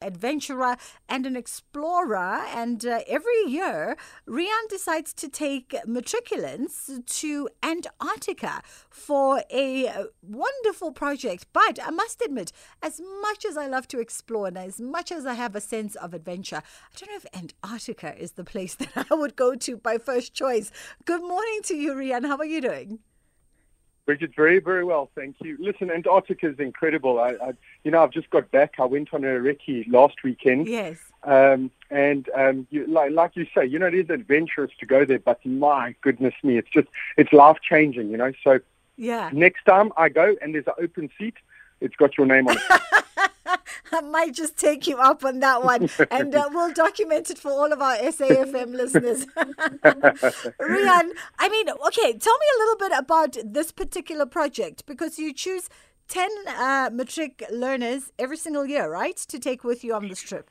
adventurer and an explorer. And uh, every year, Riaan decides to take matriculants to Antarctica for a wonderful project. But I must admit, as much as I love to explore and as much as I have a sense of adventure, I don't know if Antarctica is the place that I would go to by first choice. Good morning to you, Riaan. How are you doing? Bridget, very, very well, thank you. Listen, Antarctica is incredible. I, I you know, I've just got back. I went on a recce last weekend. Yes. Um, and um, you, like, like you say, you know, it is adventurous to go there, but my goodness me, it's just, it's life changing, you know. So Yeah. next time I go and there's an open seat, it's got your name on it. I might just take you up on that one and uh, we'll document it for all of our SAFM listeners. Riaan, I mean, okay, tell me a little bit about this particular project because you choose 10 uh, matric learners every single year, right, to take with you on this trip.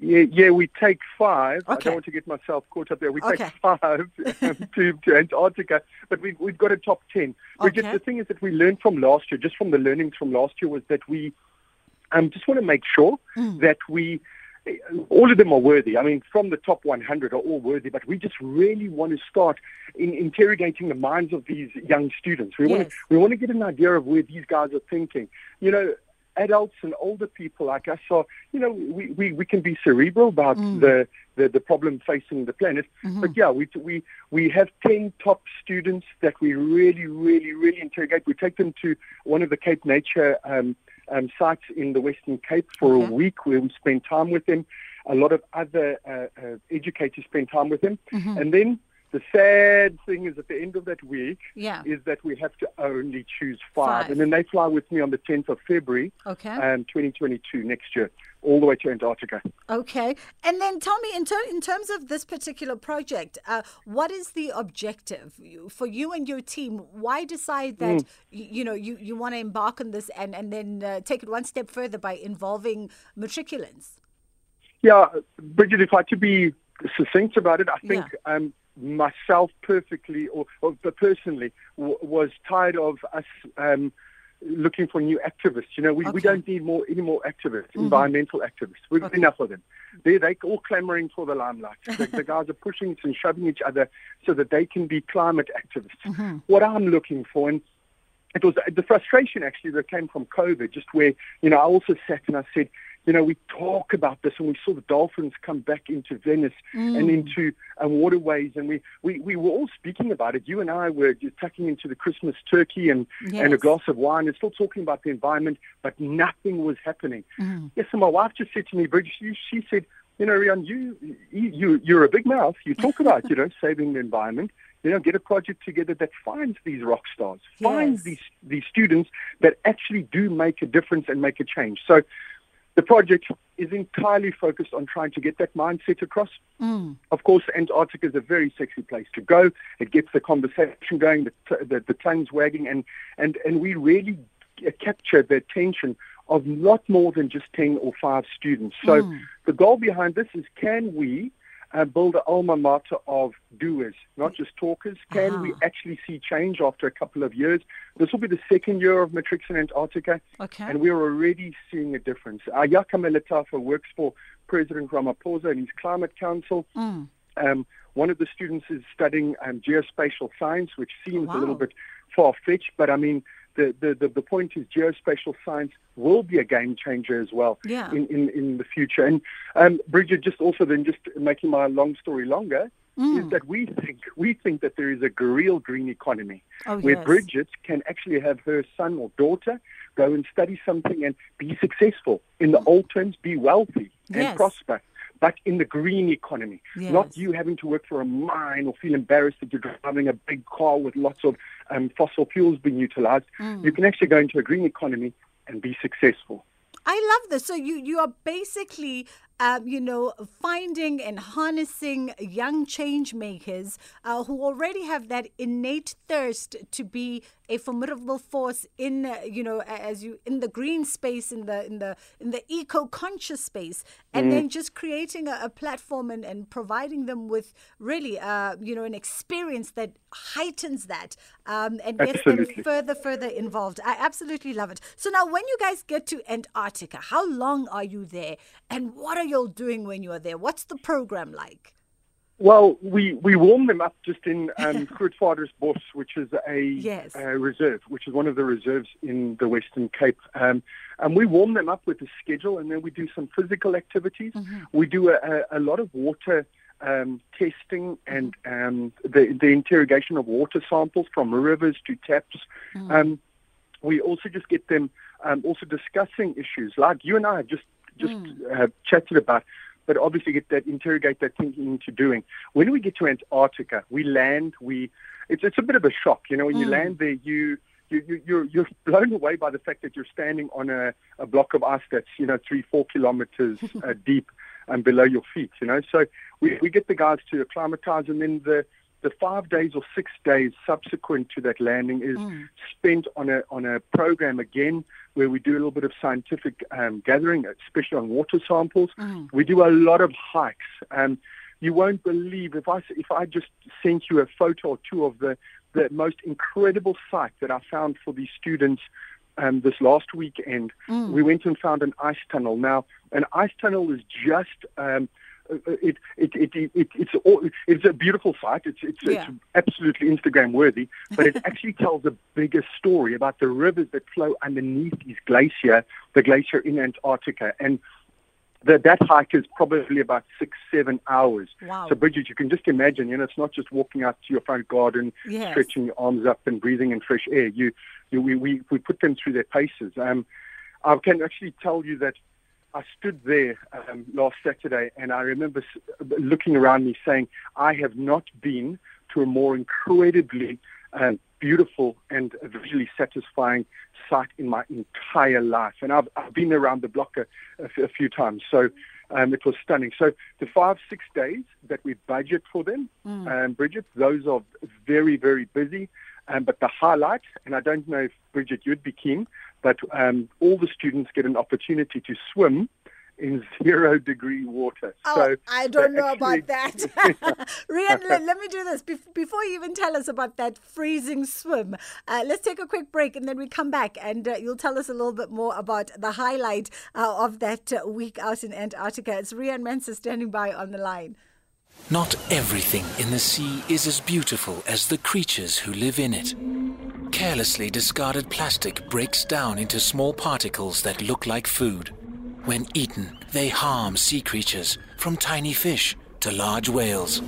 Yeah, yeah, we take five. I don't want to get myself caught up there. We Okay. take five to, to Antarctica, but we, we've got a top ten. Okay. the thing is that we learned from last year, just from the learnings from last year, was that we um, just want to make sure Mm. that we, all of them are worthy. I mean, from the top 100 are all worthy, but we just really want to start in interrogating the minds of these young students. We want to, we want to get an idea of where these guys are thinking. You know, adults and older people like us are, you know, we, we, we can be cerebral about Mm. the, the, the problem facing the planet. Mhm. But yeah, we, we, we have 10 top students that we really, really, really interrogate. We take them to one of the Cape Nature um, um, sites in the Western Cape for a week where we spend time with them. A lot of other uh, uh, educators spend time with them. Mhm. And then the sad thing is at the end of that week Yeah. is that we have to only choose five. Five. And then they fly with me on the 10th of February, Okay. um, 2022, next year, all the way to Antarctica. Okay. And then tell me, in, ter- in terms of this particular project, uh, what is the objective for you and your team? Why decide that, y- you know, you, you want to embark on this and, and then uh, take it one step further by involving matriculants? Yeah, Bridget, if I to be succinct about it, I think um, myself perfectly or, or personally w- was tired of us um, looking for new activists. You know, we, we don't need more any more activists, Mhm. environmental activists. We've got Okay. enough of them. They they all clamoring for the limelight. the, the guys are pushing and shoving each other so that they can be climate activists. Mhm. What I'm looking for, and it was the frustration actually that came from COVID, just where, you know, I also sat and I said, you know, we talk about this and we saw the dolphins come back into Venice and Mm. into um, waterways and we, we, we were all speaking about it. You and I were just tucking into the Christmas turkey and, and a glass of wine and still talking about the environment, but nothing was happening. Mhm. Yes, and my wife just said to me, Bridget, she, she said, you know, Riaan, you, you, you- you're a big mouth. You talk about, you know, saving the environment. You know, get a project together that finds these rock stars, finds Yes. these these students that actually do make a difference and make a change. So, the project is entirely focused on trying to get that mindset across. Mm. Of course, Antarctica is a very sexy place to go. It gets the conversation going, the, t- the, the tongues wagging, and, and, and we really capture the attention of not more than just 10 or 5 students. So Mm. the goal behind this is can we uh, build an alma mater of doers, not just talkers? Can we Ah. actually see change after a couple of years? This will be the second year of Matrics in Antarctica. Okay. And we're already seeing a difference. Ayaka Melitafa works for President Ramaphosa and his Climate Council. Mm. Um, one of the students is studying um, geospatial science, which seems a little bit far-fetched, but I mean, the, the, the, the point is geospatial science will be a game changer as well Yeah. in, in, in the future. And um, Bridget, just also then just making my long story longer, is Mm. that we think we think that there is a real green economy Oh, where yes. Bridget can actually have her son or daughter go and study something and be successful. In the old terms, be wealthy and Yes. prosper. But in the green economy, Yes. not you having to work for a mine or feel embarrassed that you're driving a big car with lots of um, fossil fuels being utilized. Mm. You can actually go into a green economy and be successful. I love this. So you you are basically um, you know, finding and harnessing young change makers uh, who already have that innate thirst to be a formidable force in uh, you know as you in the green space in the in the in the eco conscious space and mm. then just creating a, a, platform and, and providing them with really uh, you know an experience that heightens that um, and gets absolutely. them further further involved i absolutely love it so now when you guys get to antarctica how long are you there and what are you doing when you are there what's the program like well, we, we warm them up just in um, Grootvadersbos, which is a, yes. a, reserve, which is one of the reserves in the Western Cape. Um, and we warm them up with a schedule, and then we do some physical activities. Mm-hmm. We do a, a, lot of water um, testing and um, the, the interrogation of water samples from rivers to taps. Mm-hmm. Um, we also just get them um, also discussing issues like you and I have just just mm. uh, chatted about but obviously get that interrogate that thinking into doing. When we get to Antarctica, we land. We it's it's a bit of a shock, you know. When mm. you land there, you you, you, you're you're blown away by the fact that you're standing on a, a block of ice that's you know three four kilometers uh, deep and below your feet. You know, so we we get the guys to acclimatize, and then the the five days or six days subsequent to that landing is mm. spent on a on a program again where we do a little bit of scientific um, gathering, especially on water samples. Mm. We do a lot of hikes. Um, you won't believe if I if I just sent you a photo or two of the the most incredible site that I found for these students um, this last weekend. Mm. We went and found an ice tunnel. Now, an ice tunnel is just um, it, it, it, it, it's all, it's a beautiful site. It's it's, yeah. it's absolutely Instagram worthy, but it actually tells a bigger story about the rivers that flow underneath this glacier, the glacier in Antarctica, and that that hike is probably about six seven hours. Wow. So Bridget, you can just imagine, you know, it's not just walking out to your front garden, yes. stretching your arms up and breathing in fresh air. You, you we, we we put them through their paces. Um, I can actually tell you that I stood there um, last Saturday and I remember looking around me saying, I have not been to a more incredibly uh, beautiful and visually satisfying site in my entire life. And I've, I've been around the block a, a few times. So um, it was stunning. So the five, six days that we budget for them, mm. um, Bridget, those are very, very busy. Um, but the highlight, and I don't know if Bridget you'd be keen, but um, all the students get an opportunity to swim in zero degree water. Oh, so I don't know actually, about that. Riaan, let, let, me do this. before you even tell us about that freezing swim, uh, let's take a quick break and then we come back and uh, you'll tell us a little bit more about the highlight uh, of that uh, week out in Antarctica. It's Riaan Manser standing by on the line. Not everything in the sea is as beautiful as the creatures who live in it. Carelessly discarded plastic breaks down into small particles that look like food. When eaten, they harm sea creatures, from tiny fish to large whales.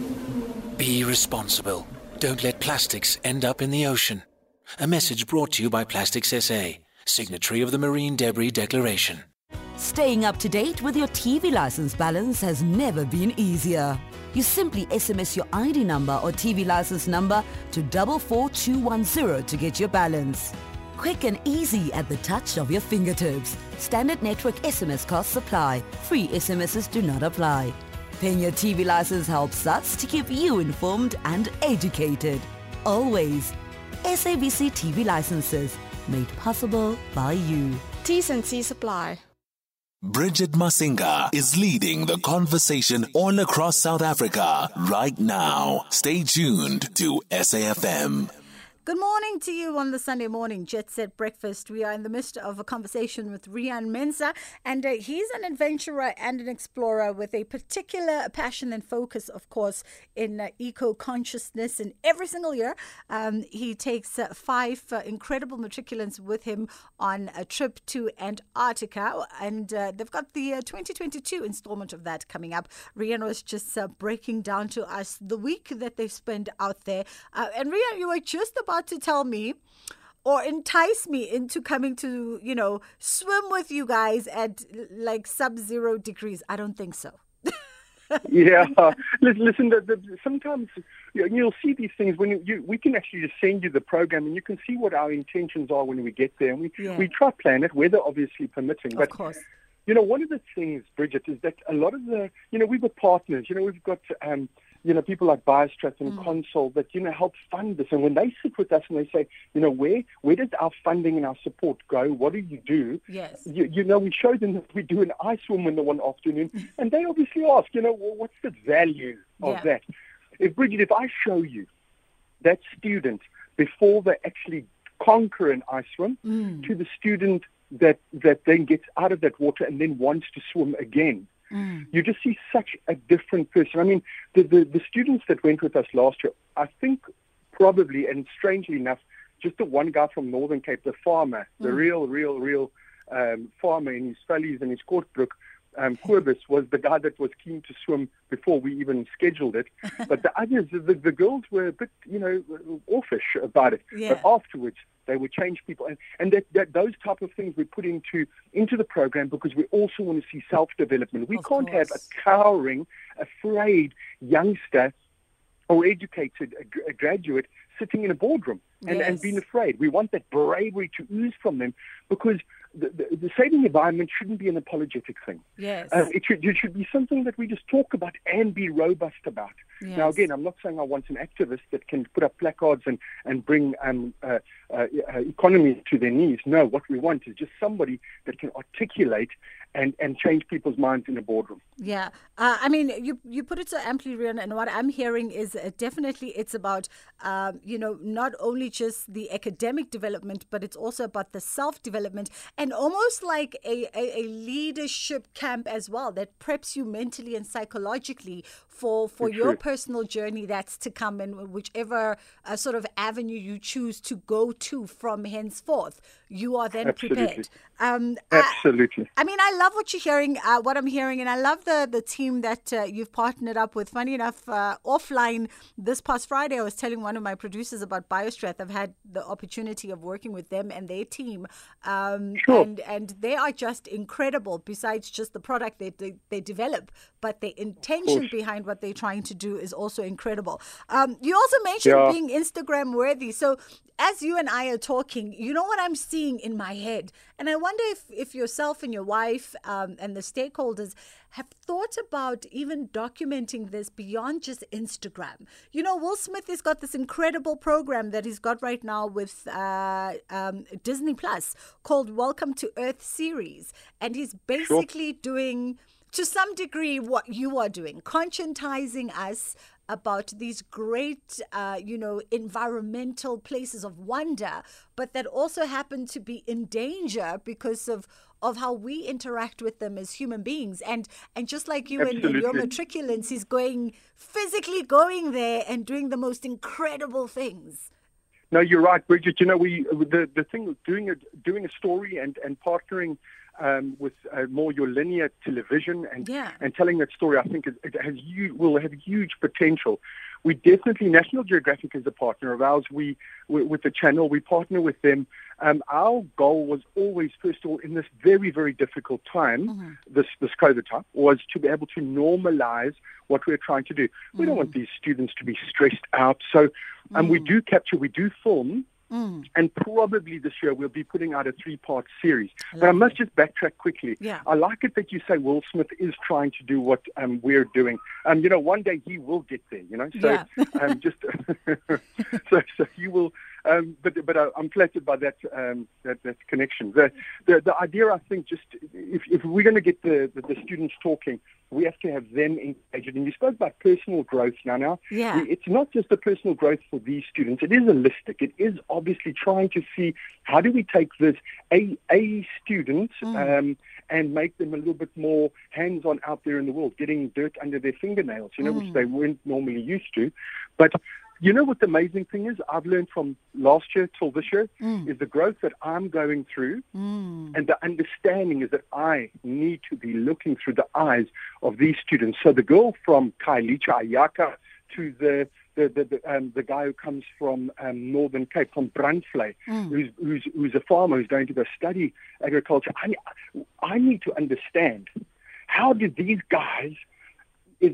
Be responsible. Don't let plastics end up in the ocean. A message brought to you by Plastics SA, signatory of the Marine Debris Declaration. Staying up to date with your TV license balance has never been easier. You simply SMS your ID number or TV license number to 44210 to get your balance. Quick and easy at the touch of your fingertips. Standard network SMS costs apply. Free SMSs do not apply. Paying your TV license helps us to keep you informed and educated. Always. SABC TV licenses. Made possible by you. T's and C's apply. Bridget Masinga is leading the conversation all across South Africa right now. Stay tuned to SAFM. Good morning to you on the Sunday morning Jet Set Breakfast. We are in the midst of a conversation with Riaan Manser, and uh, he's an adventurer and an explorer with a particular passion and focus, of course, in uh, eco consciousness. And every single year, um, he takes uh, five uh, incredible matriculants with him on a trip to Antarctica, and uh, they've got the uh, 2022 installment of that coming up. Riaan was just breaking down to us the week that they spend out there. and Riaan, you were just about to tell me or entice me into coming to, you know, swim with you guys at like sub zero degrees. I don't think so. yeah, listen. The, the, sometimes you know, you'll see these things when you, you, we can actually just send you the program, and you can see what our intentions are when we get there, and we yeah. we try plan it, weather obviously permitting. Of but course you know, one of the things, Bridget, is that a lot of the, you know, we've got partners. You know, we've got, um, you know, people like BioStrath and mm. Consol that, you know, help fund this. And when they sit with us and they say, you know, where where does our funding and our support go? What do you do? Yes. You, you know, we show them that we do an ice swim in the one afternoon, and they obviously ask, you know, well, what's the value of yeah. that? If Bridget, if I show you that student before they actually conquer an ice swim mm. to the student that that then gets out of that water and then wants to swim again. Mm. You just see such a different person. I mean, the, the, the students that went with us last year, I think probably, and strangely enough, just the one guy from Northern Cape, the farmer, mm. the real, real, real um, farmer in his valleys and his Kortbroek, um, Cobus was the guy that was keen to swim before we even scheduled it. But the others, the, the girls were a bit, you know, offish about it. Yeah. But afterwards, they would change people, and and that, that those type of things we put into into the program because we also want to see self development. We of can't course. have a cowering, afraid youngster or educated a, a graduate sitting in a boardroom and, yes. and being afraid. We want that bravery to ooze from them because the, the, the saving environment shouldn't be an apologetic thing. Yes. Uh, it, should, it should be something that we just talk about and be robust about. Yes. Now, again, I'm not saying I want an activist that can put up placards and, and bring um, uh, uh, uh economy to their knees. No, what we want is just somebody that can articulate and, and change people's minds in a boardroom. Yeah, uh, I mean, you you put it so amply, Riaan, and what I'm hearing is uh, definitely it's about um, you know not only just the academic development, but it's also about the self development and almost like a, a, a, leadership camp as well that preps you mentally and psychologically for for it's your true. personal journey that's to come and whichever uh, sort of avenue you choose to go to from henceforth, you are then Absolutely. prepared. Um, Absolutely. I, I, mean, I love what you're hearing, uh, what I'm hearing, and I love the the team that uh, you've partnered up with. Funny enough, uh, offline this past Friday, I was telling one of my producers about BioStrath. I've had the opportunity of working with them and their team, um, sure. and and they are just incredible. Besides just the product they they, they develop, but the intention behind what they're trying to do is also incredible. Um, you also mentioned yeah. being Instagram worthy, so as you and I are talking, you know what I'm seeing in my head, and I wonder if if yourself and your wife um, and the stakeholders have thought about even documenting this beyond just Instagram. You know, Will Smith has got this incredible program that he's got right now with uh, um, Disney Plus called Welcome to Earth series, and he's basically sure. doing to some degree what you are doing, conscientizing us about these great, uh, you know, environmental places of wonder, but that also happen to be in danger because of of how we interact with them as human beings. And and just like you and, and, your matriculants, he's going physically going there and doing the most incredible things. No, you're right, Bridget. You know, we the the thing of doing a doing a story and and partnering um, with uh, more your linear television and yeah. and telling that story, I think it, it has will have huge potential. We definitely National Geographic is a partner of ours. We, we with the channel, we partner with them. Um, our goal was always, first of all, in this very very difficult time, mm-hmm. this this COVID time, was to be able to normalize what we're trying to do. We mm. don't want these students to be stressed out. So, um, mm. we do capture, we do film. Mm. And probably this year we'll be putting out a three-part series. I but I must just backtrack quickly. Yeah. I like it that you say Will Smith is trying to do what um, we're doing. Um, you know, one day he will get there. You know, so yeah. um, just so so you will. Um, but but uh, I'm flattered by that um, that, that connection. The, the the idea I think just if if we're going to get the, the, the students talking, we have to have them engaged. And you spoke about personal growth now. Now, yeah. it's not just the personal growth for these students. It is holistic. It is obviously trying to see how do we take this a a student mm. um, and make them a little bit more hands-on out there in the world, getting dirt under their fingernails, you know, mm. which they weren't normally used to. But you know what the amazing thing is? I've learned from last year till this year mm. is the growth that I'm going through mm. and the understanding is that I need to be looking through the eyes of these students. So the girl from Khayelitsha Ayaka to the the the, the, um, the guy who comes from um, Northern Cape, from Brandvlei, mm. who's, who's who's a farmer who's going to go study agriculture. I I need to understand how did these guys,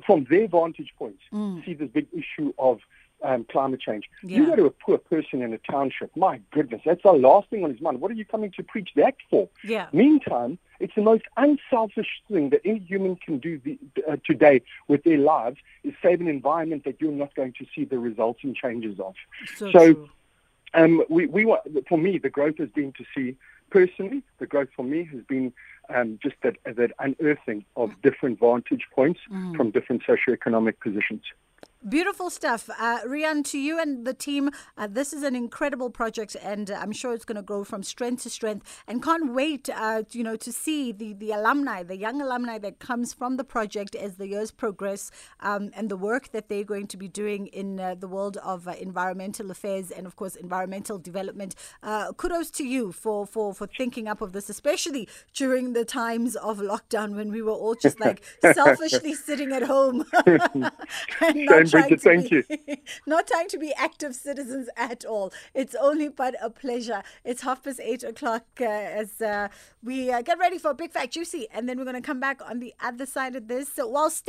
from their vantage points, mm. see this big issue of um, climate change. Yeah. You go to a poor person in a township, my goodness, that's the last thing on his mind. What are you coming to preach that for? Yeah. Meantime, it's the most unselfish thing that any human can do the, uh, today with their lives is save an environment that you're not going to see the resulting changes of. So, So. Um, we, we want, for me, the growth has been to see personally. The growth for me has been um, just that that unearthing of different vantage points from different socioeconomic positions. Beautiful stuff. Uh, Riaan, to you and the team, uh, this is an incredible project, and uh, I'm sure it's going to grow from strength to strength. And can't wait, uh, you know, to see the, the alumni, the young alumni that comes from the project as the years progress, um, and the work that they're going to be doing in uh, the world of uh, environmental affairs and, of course, environmental development. Uh, kudos to you for, for, for thinking up of this, especially during the times of lockdown when we were all just like selfishly sitting at home. and not Bridget, thank be, Not trying to be active citizens at all. It's only but a pleasure. It's half past eight o'clock uh, as uh, we uh, get ready for Big Fat Juicy, and then we're going to come back on the other side of this. So while stay